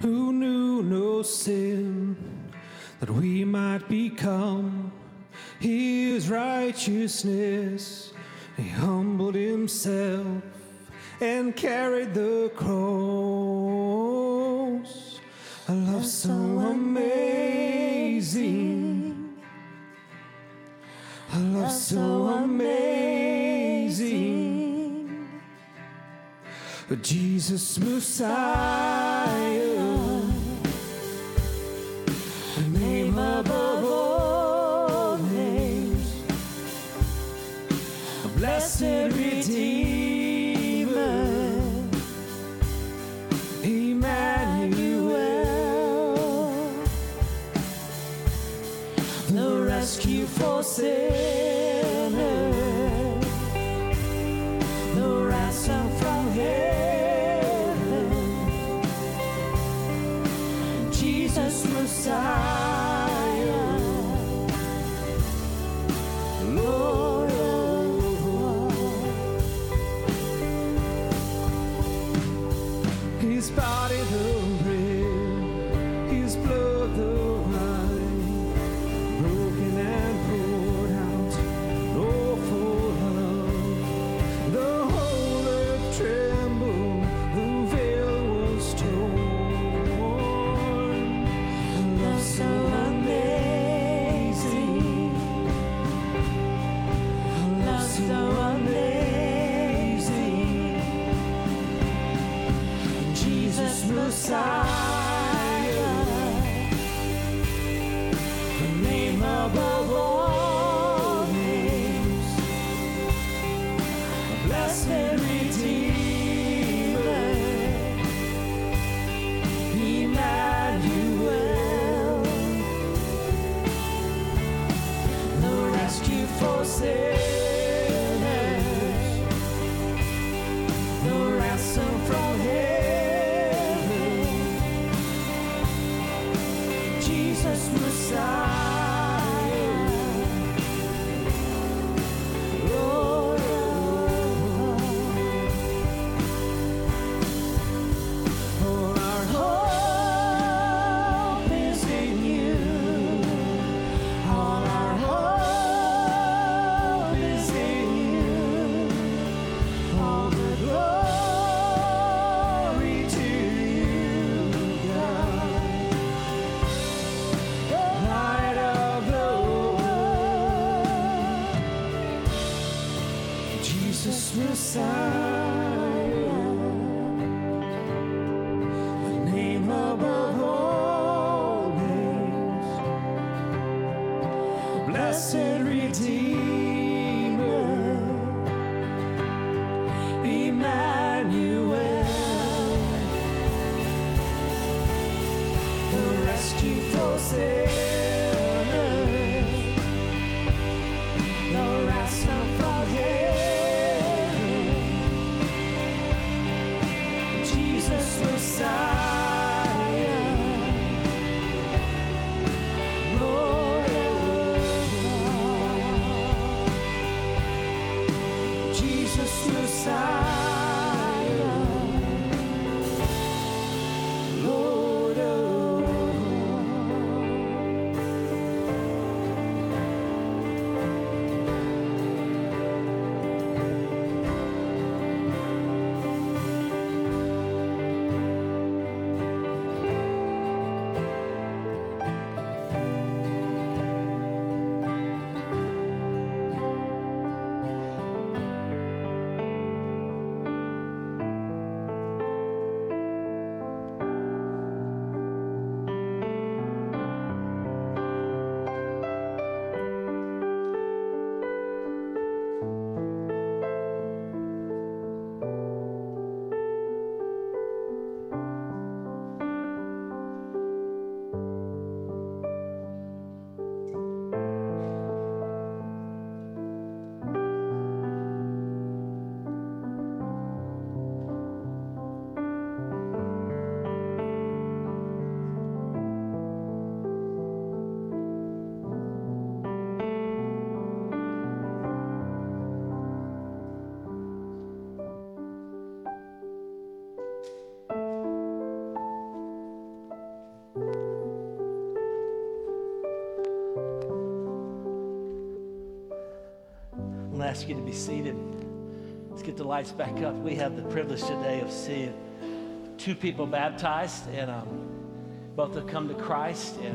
who knew no sin that we might become his righteousness. He humbled himself and carried the cross. Jesus Messiah, Jesus Messiah. Ask you to be seated. Let's get the lights back up. We have the privilege today of seeing two people baptized, and um, both have come to Christ. And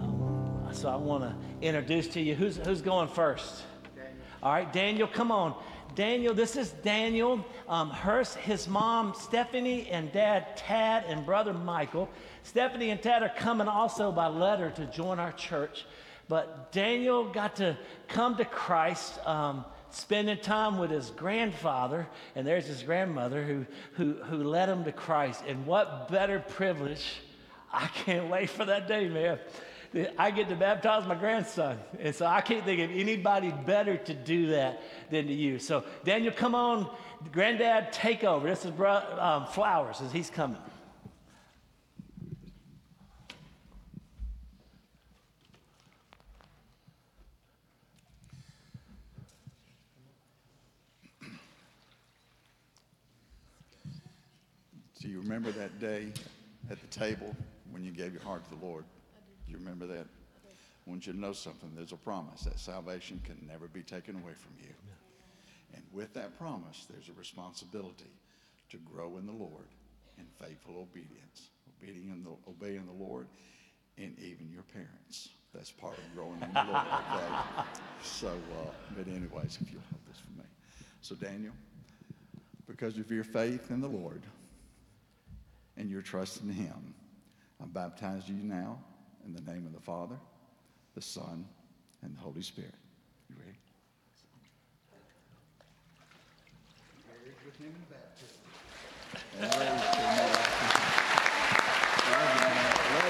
um, so I want to introduce to you who's, who's going first. Daniel. All right, Daniel, come on. Daniel, this is Daniel um, Hurst, his mom Stephanie, and dad Tad, and brother Michael. Stephanie and Tad are coming also by letter to join our church. But Daniel got to come to Christ, um, spending time with his grandfather, and there's his grandmother who, who, who led him to Christ. And what better privilege! I can't wait for that day, man. I get to baptize my grandson. And so I can't think of anybody better to do that than to you. So, Daniel, come on. Granddad, take over. This is bro, um, Flowers as he's coming. Do you remember that day at the table when you gave your heart to the Lord? Do you remember that? I want you to know something. There's a promise that salvation can never be taken away from you. And with that promise, there's a responsibility to grow in the Lord in faithful obedience, obeying in the, obeying the Lord and even your parents. That's part of growing in the Lord. Okay? So, uh, but anyways, if you'll hold this for me. So, Daniel, because of your faith in the Lord and your trust in Him, I baptize you now in the name of the Father, the Son, and the Holy Spirit. You ready? Love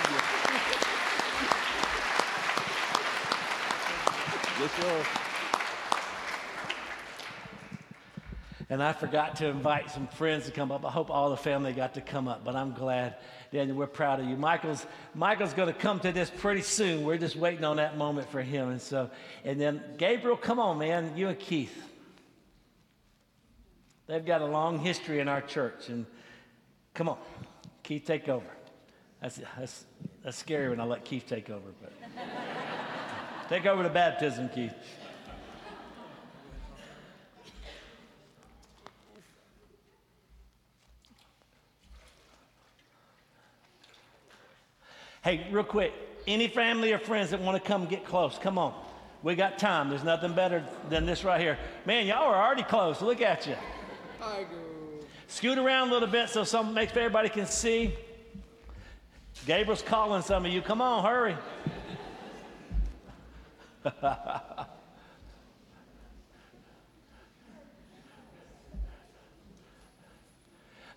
you. Love you. And I forgot to invite some friends to come up. I hope all the family got to come up, but I'm glad, Daniel, we're proud of you. Michael's, Michael's going to come to this pretty soon. We're just waiting on that moment for him. And so, and then Gabriel, come on, man, you and Keith. They've got a long history in our church. And come on, Keith, take over. That's, that's, that's scary when I let Keith take over, but take over the baptism, Keith. Hey, real quick, any family or friends that want to come get close, come on. We got time. There's nothing better than this right here. Man, y'all are already close. Look at you. I agree. Scoot around a little bit so some makes everybody can see. Gabriel's calling some of you. Come on, hurry.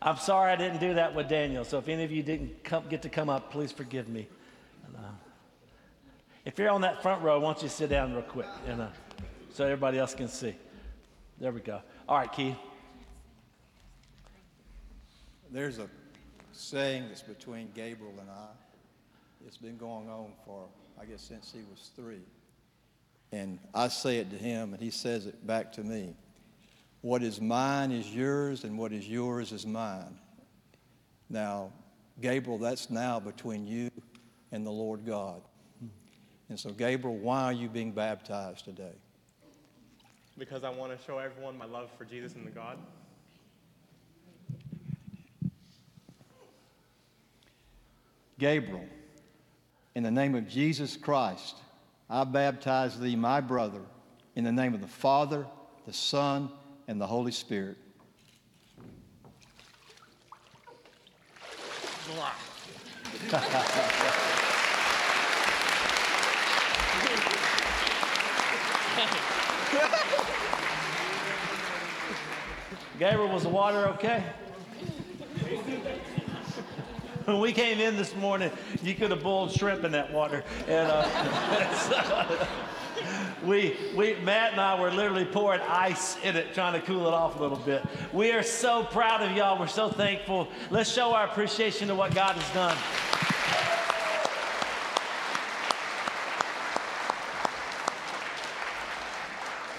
I'm sorry I didn't do that with Daniel. So if any of you didn't come, get to come up, please forgive me. And, uh, if you're on that front row, why don't you sit down real quick and, uh, so everybody else can see. There we go. All right, Keith. There's a saying that's between Gabriel and I. It's been going on for, I guess, since he was three. And I say it to him, and he says it back to me. What is mine is yours, and what is yours is mine. Now, Gabriel, that's now between you and the Lord God. And so, Gabriel, why are you being baptized today? because I want to show everyone my love for Jesus and the God. Gabriel, in the name of Jesus Christ, I baptize thee, my brother, in the name of the Father, the Son, and the Holy Spirit. Gabriel, was the water okay? when we came in this morning, you could have boiled shrimp in that water. And uh, we, we, Matt and I were literally pouring ice in it, trying to cool it off a little bit. We are so proud of y'all. We're so thankful. Let's show our appreciation to what God has done.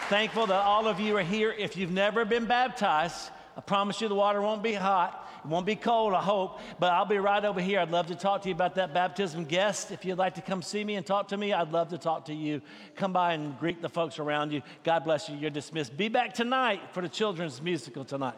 Thankful that all of you are here. If you've never been baptized, I promise you the water won't be hot. Won't be cold, I hope, but I'll be right over here. I'd love to talk to you about that baptism guest. If you'd like to come see me and talk to me, I'd love to talk to you. Come by and greet the folks around you. God bless you. You're dismissed. Be back tonight for the children's musical tonight.